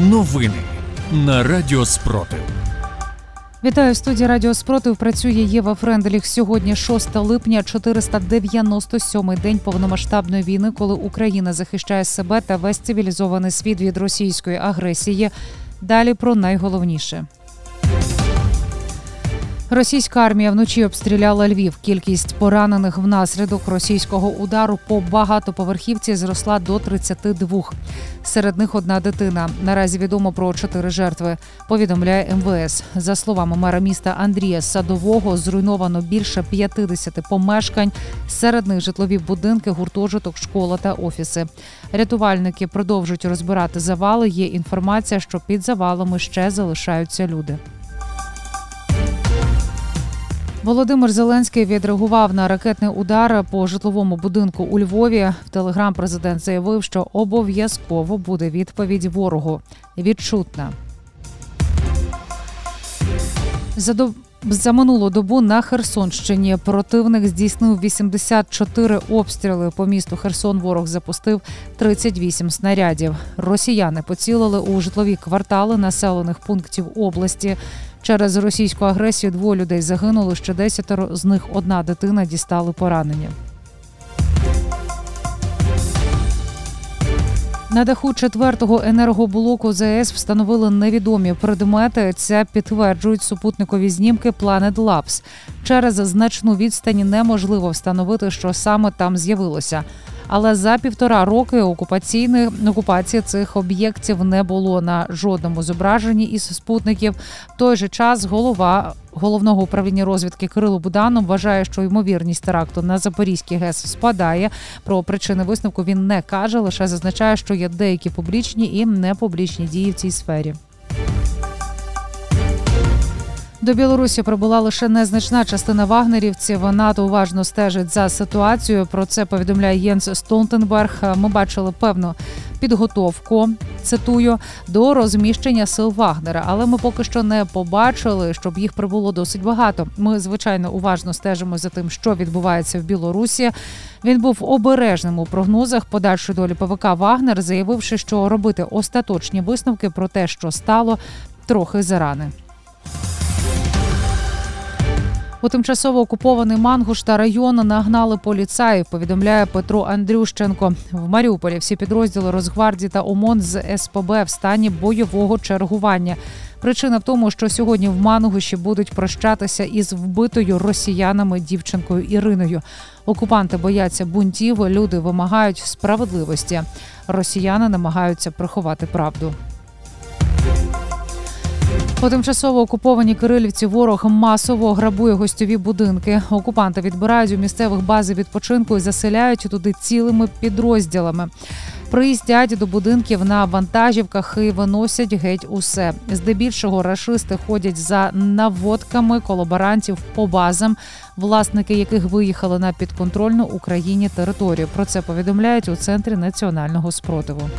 Новини на Радіо Спротив. Вітаю в студії Радіо Спротив. Працює Єва Френделіх. Сьогодні 6 липня, 497-й день повномасштабної війни, коли Україна захищає себе та весь цивілізований світ від російської агресії. Далі про найголовніше. Російська армія вночі обстріляла Львів. Кількість поранених внаслідок російського удару по багатоповерхівці зросла до 32. Серед них одна дитина. Наразі відомо про чотири жертви. Повідомляє МВС. За словами мера міста Андрія Садового, зруйновано більше 50 помешкань. Серед них житлові будинки, гуртожиток, школа та офіси. Рятувальники продовжують розбирати завали. Є інформація, що під завалами ще залишаються люди. Володимир Зеленський відреагував на ракетний удар по житловому будинку у Львові. В телеграм президент заявив, що обов'язково буде відповідь ворогу. Відчутна. За. За минулу добу на Херсонщині противник здійснив 84 обстріли по місту Херсон. Ворог запустив 38 снарядів. Росіяни поцілили у житлові квартали населених пунктів області. Через російську агресію двоє людей загинули. Ще десятеро з них одна дитина дістали поранення. На даху четвертого енергоблоку ЗС встановили невідомі предмети. Це підтверджують супутникові знімки Planet Labs. Через значну відстань неможливо встановити, що саме там з'явилося. Але за півтора роки окупаційної окупації цих об'єктів не було на жодному зображенні із спутників. В той же час голова головного управління розвідки Кирило Буданов вважає, що ймовірність теракту на Запорізький ГЕС спадає. Про причини висновку він не каже, лише зазначає, що є деякі публічні і непублічні дії в цій сфері. До Білорусі прибула лише незначна частина вагнерівців. НАТО уважно стежить за ситуацією. Про це повідомляє Єнс Столтенберг. Ми бачили певну підготовку. Цитую до розміщення сил Вагнера, але ми поки що не побачили, щоб їх прибуло досить багато. Ми звичайно уважно стежимо за тим, що відбувається в Білорусі. Він був обережним у прогнозах подальшої долі ПВК Вагнер, заявивши, що робити остаточні висновки про те, що стало трохи заране. У тимчасово окупований Мангуш та район нагнали поліцаїв. Повідомляє Петро Андрющенко. В Маріуполі всі підрозділи Росгвардії та ОМОН з СПБ в стані бойового чергування. Причина в тому, що сьогодні в Мангуші будуть прощатися із вбитою росіянами дівчинкою Іриною. Окупанти бояться бунтів. Люди вимагають справедливості. Росіяни намагаються приховати правду. У тимчасово окупованій Кирилівці ворог масово грабує гостьові будинки. Окупанти відбирають у місцевих бази відпочинку і заселяють туди цілими підрозділами. Приїздять до будинків на вантажівках і виносять геть усе. Здебільшого рашисти ходять за наводками колаборантів по базам, власники яких виїхали на підконтрольну Україні територію. Про це повідомляють у центрі національного спротиву.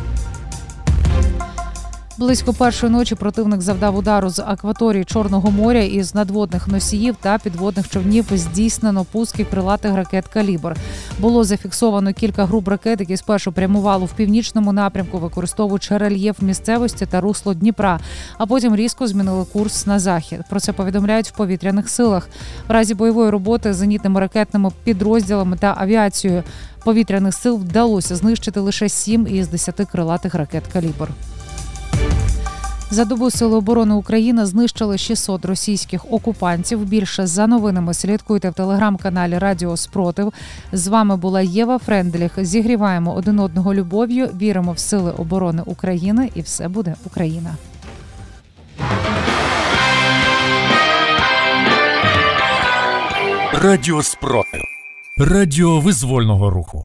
Близько першої ночі противник завдав удару з акваторії Чорного моря із надводних носіїв та підводних човнів. Здійснено пуски крилатих ракет Калібр. Було зафіксовано кілька груп ракет, які спершу прямували в північному напрямку, використовуючи рельєф місцевості та русло Дніпра, а потім різко змінили курс на захід. Про це повідомляють в повітряних силах. В разі бойової роботи зенітними ракетними підрозділами та авіацією повітряних сил вдалося знищити лише сім із десяти крилатих ракет Калібр. За добу Сили оборони України знищили 600 російських окупантів. Більше за новинами слідкуйте в телеграм-каналі Радіо Спротив. З вами була Єва Френдліх. Зігріваємо один одного любов'ю. Віримо в сили оборони України, і все буде Україна. Радіо Спротив. Радіо визвольного руху.